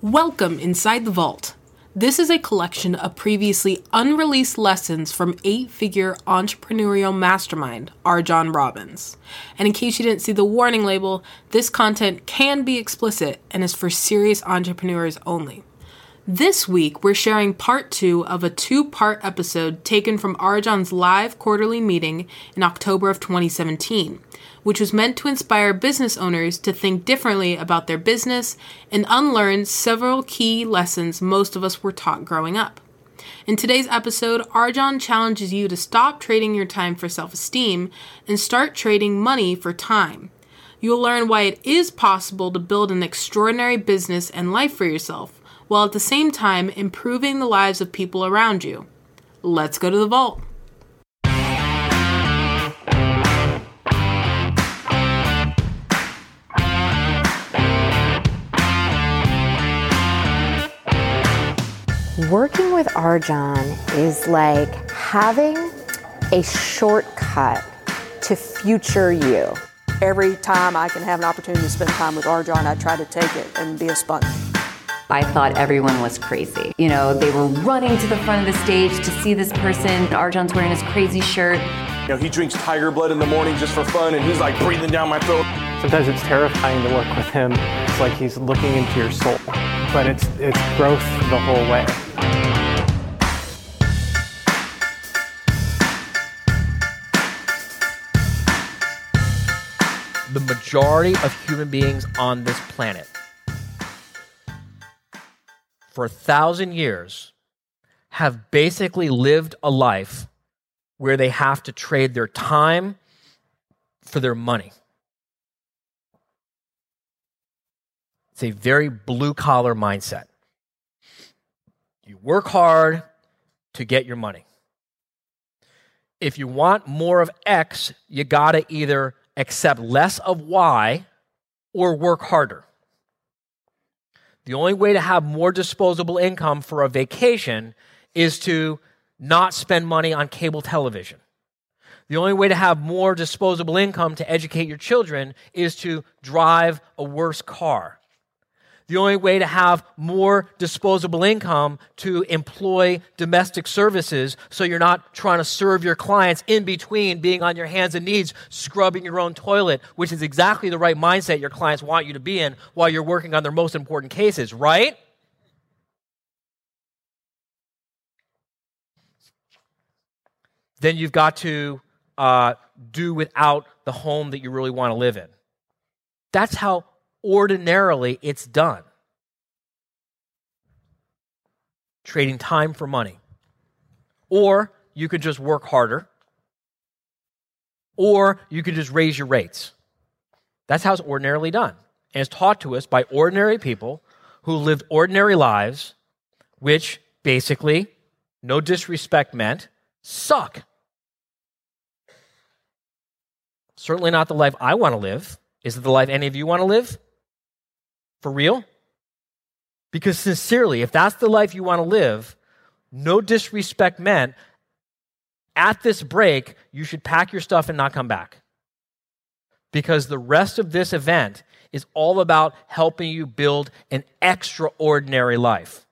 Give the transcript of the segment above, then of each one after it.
Welcome inside the vault. This is a collection of previously unreleased lessons from eight figure entrepreneurial mastermind RJon Robins. And in case you didn't see the warning label, this content can be explicit and is for serious entrepreneurs only. This week, we're sharing part two of a two part episode taken from RJon's live quarterly meeting in October of 2017, which was meant to inspire business owners to think differently about their business and unlearn several key lessons most of us were taught growing up. In today's episode, RJon challenges you to stop trading your time for self esteem and start trading money for time. You'll learn why it is possible to build an extraordinary business and life for yourself while at the same time improving the lives of people around you. Let's go to the vault. Working with RJon is like having a shortcut to future you. Every time I can have an opportunity to spend time with RJon, I try to take it and be a sponge. I thought everyone was crazy. You know, they were running to the front of the stage to see this person. RJon's wearing his crazy shirt. You know, he drinks tiger blood in the morning just for fun, and he's like breathing down my throat. Sometimes it's terrifying to work with him. It's like he's looking into your soul, but it's it's growth the whole way. The majority of human beings on this planet for a thousand years have basically lived a life where they have to trade their time for their money. It's a very blue collar mindset. You work hard to get your money. If you want more of X, you got to either accept less of Y or work harder. The only way to have more disposable income for a vacation is to not spend money on cable television. The only way to have more disposable income to educate your children is to drive a worse car. The only way to have more disposable income to employ domestic services so you're not trying to serve your clients in between being on your hands and knees, scrubbing your own toilet, which is exactly the right mindset your clients want you to be in while you're working on their most important cases, right? Then you've got to uh, do without the home that you really want to live in. That's how ordinarily it's done. Trading time for money. Or you could just work harder. Or you could just raise your rates. That's how it's ordinarily done. And it's taught to us by ordinary people who lived ordinary lives, which basically, no disrespect meant, suck. Certainly not the life I want to live. Is it the life any of you want to live? For real? Because sincerely, if that's the life you want to live, no disrespect meant, at this break, you should pack your stuff and not come back. Because the rest of this event is all about helping you build an extraordinary life.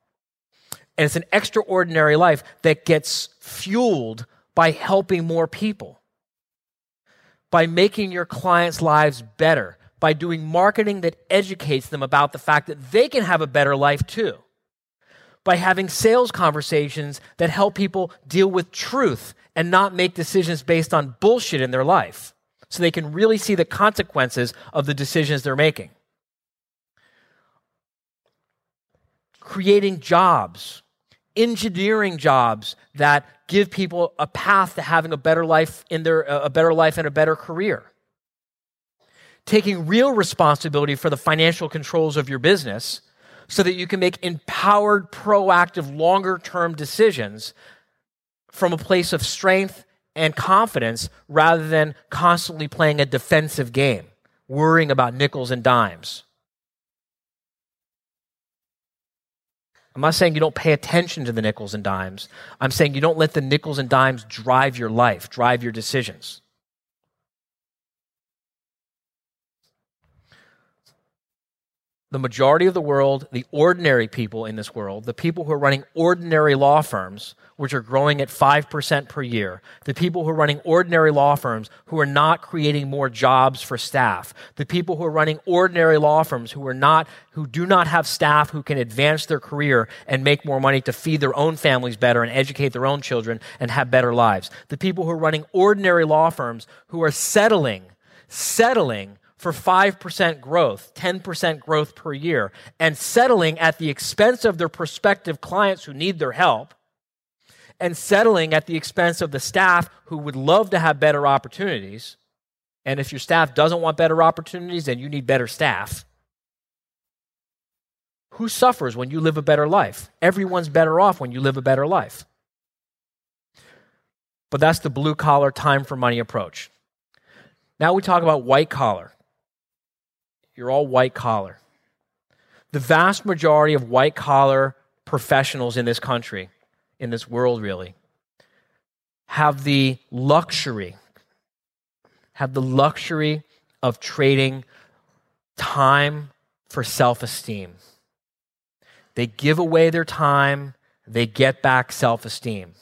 And it's an extraordinary life that gets fueled by helping more people, by making your clients' lives better, by doing marketing that educates them about the fact that they can have a better life too. By having sales conversations that help people deal with truth and not make decisions based on bullshit in their life so they can really see the consequences of the decisions they're making. Creating jobs, engineering jobs that give people a path to having a better life in their a better life and a better career taking real responsibility for the financial controls of your business so that you can make empowered, proactive, longer term decisions from a place of strength and confidence rather than constantly playing a defensive game, worrying about nickels and dimes. I'm not saying you don't pay attention to the nickels and dimes. I'm saying you don't let the nickels and dimes drive your life, drive your decisions. The majority of the world, the ordinary people in this world, the people who are running ordinary law firms, which are growing at 5% per year, the people who are running ordinary law firms who are not creating more jobs for staff, the people who are running ordinary law firms who are not, who do not have staff who can advance their career and make more money to feed their own families better and educate their own children and have better lives, the people who are running ordinary law firms who are settling, settling for 5% growth, 10% growth per year, and settling at the expense of their prospective clients who need their help, and settling at the expense of the staff who would love to have better opportunities. And if your staff doesn't want better opportunities, then you need better staff. Who suffers when you live a better life? Everyone's better off when you live a better life. But that's the blue collar, time for money approach. Now we talk about white collar. You're all white collar. The vast majority of white collar professionals in this country, in this world really, have the luxury, have the luxury of trading time for self esteem. They give away their time, they get back self esteem.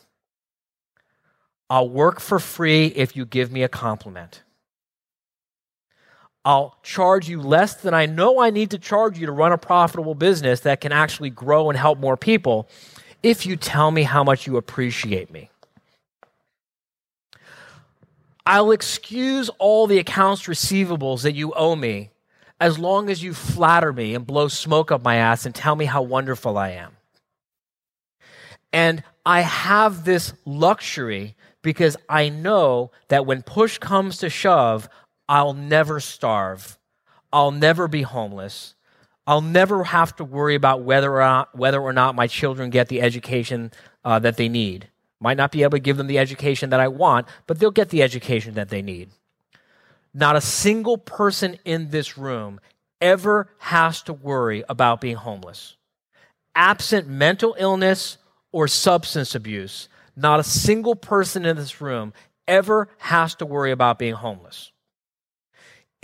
I'll work for free if you give me a compliment. I'll charge you less than I know I need to charge you to run a profitable business that can actually grow and help more people if you tell me how much you appreciate me. I'll excuse all the accounts receivables that you owe me as long as you flatter me and blow smoke up my ass and tell me how wonderful I am. And I have this luxury because I know that when push comes to shove, I'll never starve. I'll never be homeless. I'll never have to worry about whether or not, whether or not my children get the education uh, that they need. Might not be able to give them the education that I want, but they'll get the education that they need. Not a single person in this room ever has to worry about being homeless. Absent mental illness or substance abuse, not a single person in this room ever has to worry about being homeless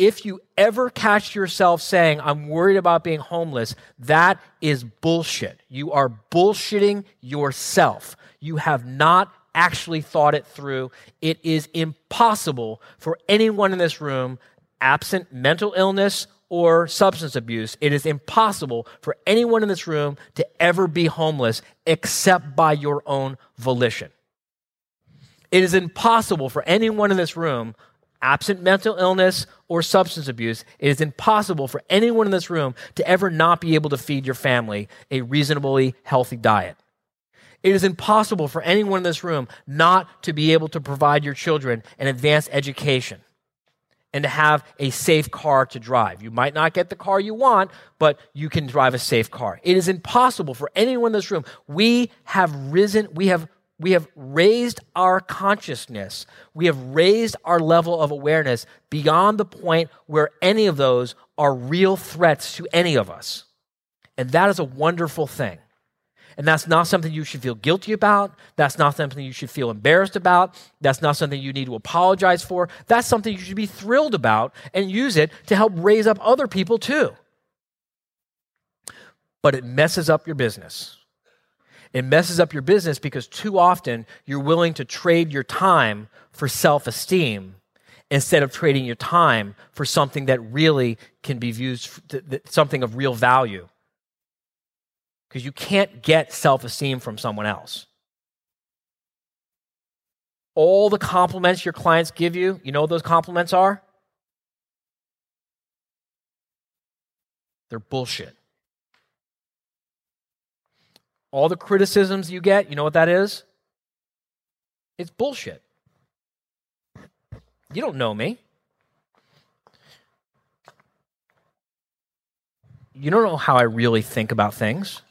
if you ever catch yourself saying, I'm worried about being homeless, that is bullshit. You are bullshitting yourself. You have not actually thought it through. It is impossible for anyone in this room, absent mental illness or substance abuse, it is impossible for anyone in this room to ever be homeless except by your own volition. It is impossible for anyone in this room absent mental illness or substance abuse, it is impossible for anyone in this room to ever not be able to feed your family a reasonably healthy diet. It is impossible for anyone in this room not to be able to provide your children an advanced education and to have a safe car to drive. You might not get the car you want, but you can drive a safe car. It is impossible for anyone in this room. We have risen, we have we have raised our consciousness. We have raised our level of awareness beyond the point where any of those are real threats to any of us. And that is a wonderful thing. And that's not something you should feel guilty about. That's not something you should feel embarrassed about. That's not something you need to apologize for. That's something you should be thrilled about and use it to help raise up other people too. But it messes up your business. It messes up your business because too often you're willing to trade your time for self esteem instead of trading your time for something that really can be viewed, something of real value. Because you can't get self esteem from someone else. All the compliments your clients give you, you know what those compliments are? They're bullshit. All the criticisms you get, you know what that is? It's bullshit. You don't know me. You don't know how I really think about things.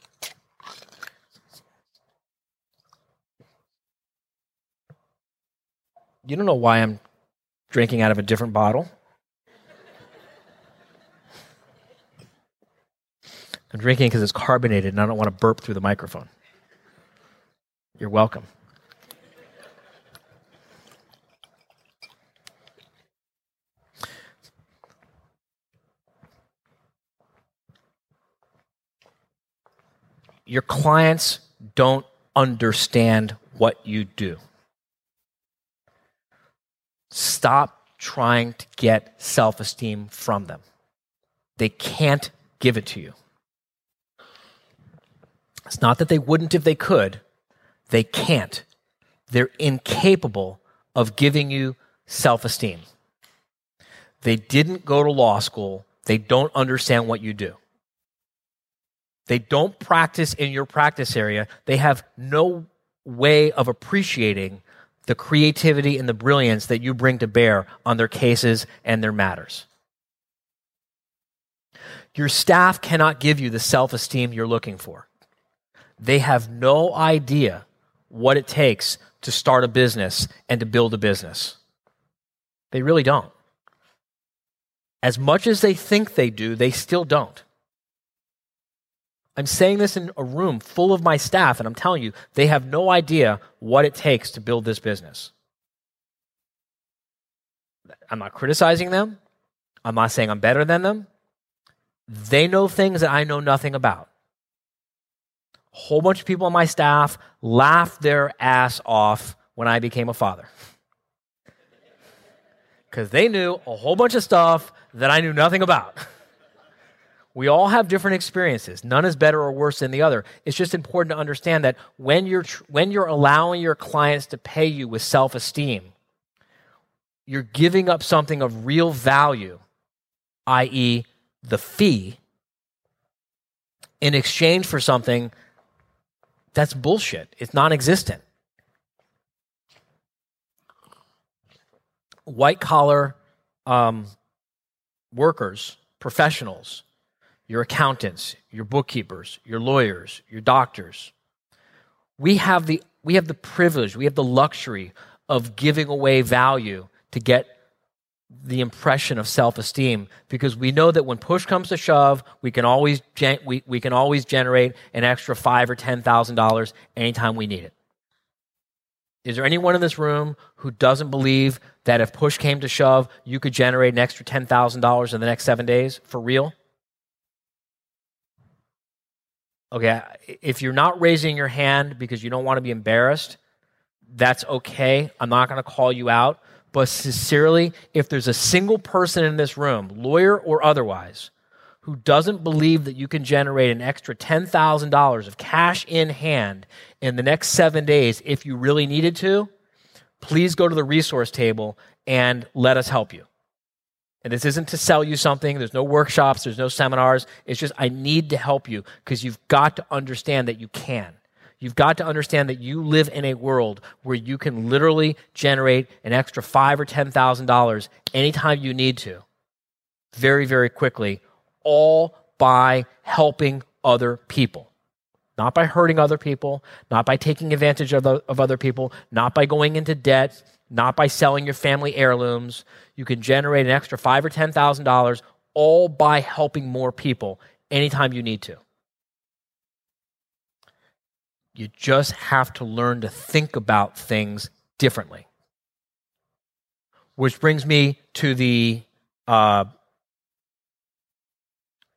You don't know why I'm drinking out of a different bottle. I'm drinking because it's carbonated and I don't want to burp through the microphone. You're welcome. your clients don't understand what you do. Stop trying to get self esteem from them. They can't give it to you. It's not that they wouldn't if they could, they can't. They're incapable of giving you self esteem. They didn't go to law school, they don't understand what you do. They don't practice in your practice area, they have no way of appreciating the creativity and the brilliance that you bring to bear on their cases and their matters. Your staff cannot give you the self esteem you're looking for. They have no idea what it takes to start a business and to build a business. They really don't. As much as they think they do, they still don't. I'm saying this in a room full of my staff, and I'm telling you, they have no idea what it takes to build this business. I'm not criticizing them. I'm not saying I'm better than them. They know things that I know nothing about. A whole bunch of people on my staff laughed their ass off when I became a father. Because they knew a whole bunch of stuff that I knew nothing about. We all have different experiences. None is better or worse than the other. It's just important to understand that when you're, tr- when you're allowing your clients to pay you with self esteem, you're giving up something of real value, i.e., the fee, in exchange for something that's bullshit. It's non existent. White collar um, workers, professionals, your accountants, your bookkeepers, your lawyers, your doctors. We have the, we have the privilege, we have the luxury of giving away value to get the impression of self-esteem because we know that when push comes to shove, we can always gen- we, we can always generate an extra five or ten thousand dollars anytime we need it. Is there anyone in this room who doesn't believe that if push came to shove, you could generate an extra ten thousand dollars in the next seven days for real? Okay, if you're not raising your hand because you don't want to be embarrassed, that's okay. I'm not going to call you out. But sincerely, if there's a single person in this room, lawyer or otherwise, who doesn't believe that you can generate an extra $10,000 of cash in hand in the next seven days if you really needed to, please go to the resource table and let us help you. And this isn't to sell you something. There's no workshops, there's no seminars. It's just, I need to help you because you've got to understand that you can. You've got to understand that you live in a world where you can literally generate an extra five or ten thousand dollars anytime you need to, very, very quickly, all by helping other people. Not by hurting other people, not by taking advantage of, the, of other people, not by going into debt, not by selling your family heirlooms. You can generate an extra five or ten thousand dollars all by helping more people anytime you need to. You just have to learn to think about things differently. Which brings me to the uh,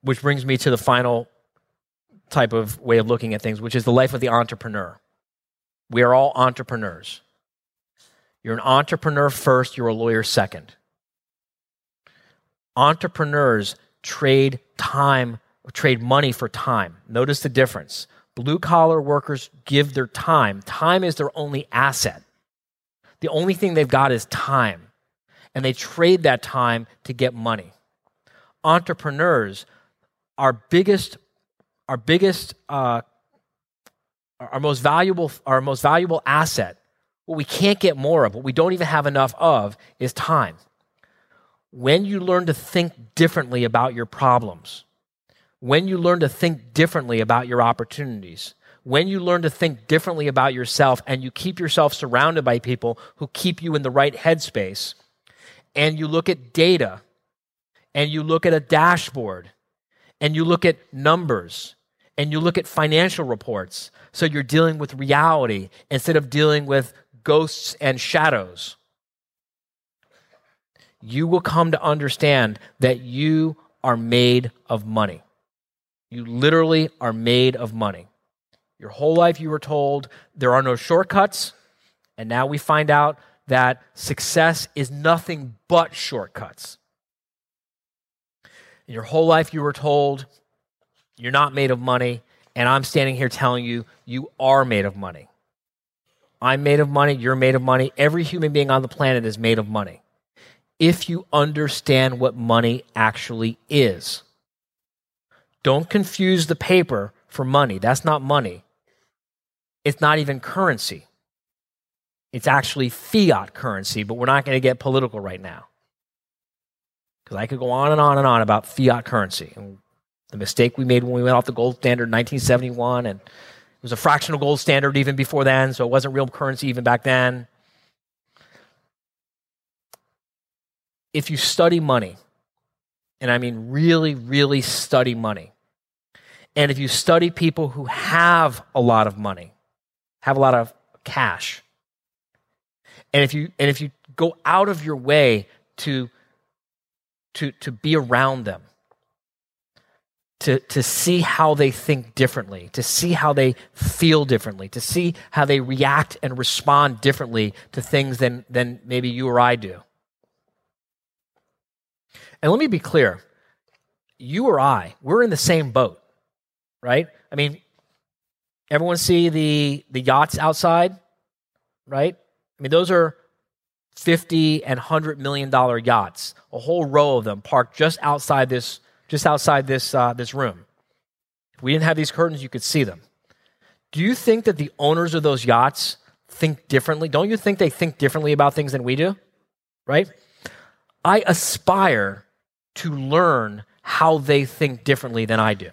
which brings me to the final type of way of looking at things, which is the life of the entrepreneur. We are all entrepreneurs. You're an entrepreneur first, you're a lawyer second. Entrepreneurs trade time, trade money for time. Notice the difference. Blue collar workers give their time. Time is their only asset. The only thing they've got is time. And they trade that time to get money. Entrepreneurs, our biggest, our biggest, uh, our most valuable, our most valuable asset, what we can't get more of, what we don't even have enough of, is time. When you learn to think differently about your problems, when you learn to think differently about your opportunities, when you learn to think differently about yourself and you keep yourself surrounded by people who keep you in the right headspace, and you look at data, and you look at a dashboard, and you look at numbers, and you look at financial reports, so you're dealing with reality instead of dealing with ghosts and shadows, you will come to understand that you are made of money. You literally are made of money. Your whole life you were told there are no shortcuts. And now we find out that success is nothing but shortcuts. In your whole life you were told you're not made of money. And I'm standing here telling you, you are made of money. I'm made of money. You're made of money. Every human being on the planet is made of money. If you understand what money actually is, don't confuse the paper for money. That's not money. It's not even currency. It's actually fiat currency, but we're not going to get political right now. Because I could go on and on and on about fiat currency and the mistake we made when we went off the gold standard in 1971 and it was a fractional gold standard even before then, so it wasn't real currency even back then. If you study money, and I mean really, really study money, and if you study people who have a lot of money, have a lot of cash, and if you and if you go out of your way to to to be around them, to, to see how they think differently, to see how they feel differently, to see how they react and respond differently to things than, than maybe you or I do. And let me be clear you or I, we're in the same boat, right? I mean, everyone see the, the yachts outside, right? I mean, those are 50 and 100 million dollar yachts, a whole row of them parked just outside this just outside this, uh, this room. If we didn't have these curtains, you could see them. Do you think that the owners of those yachts think differently? Don't you think they think differently about things than we do? Right? I aspire to learn how they think differently than I do.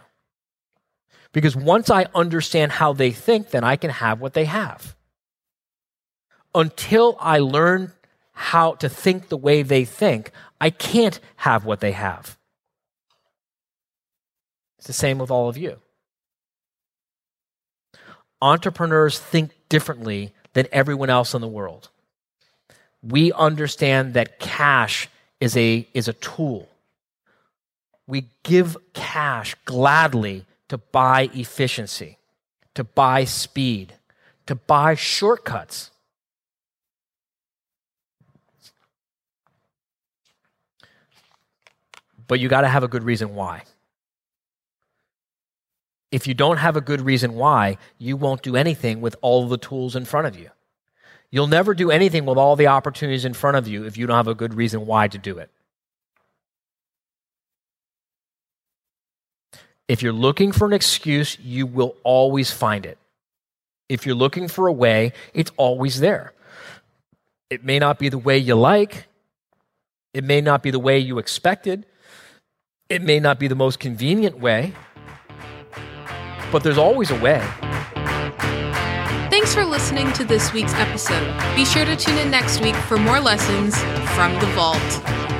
Because once I understand how they think, then I can have what they have. Until I learn how to think the way they think, I can't have what they have. It's the same with all of you. Entrepreneurs think differently than everyone else in the world. We understand that cash is a, is a tool. We give cash gladly to buy efficiency, to buy speed, to buy shortcuts. But you got to have a good reason why. If you don't have a good reason why, you won't do anything with all the tools in front of you. You'll never do anything with all the opportunities in front of you if you don't have a good reason why to do it. If you're looking for an excuse, you will always find it. If you're looking for a way, it's always there. It may not be the way you like, it may not be the way you expected, it may not be the most convenient way but there's always a way. Thanks for listening to this week's episode. Be sure to tune in next week for more lessons from the vault.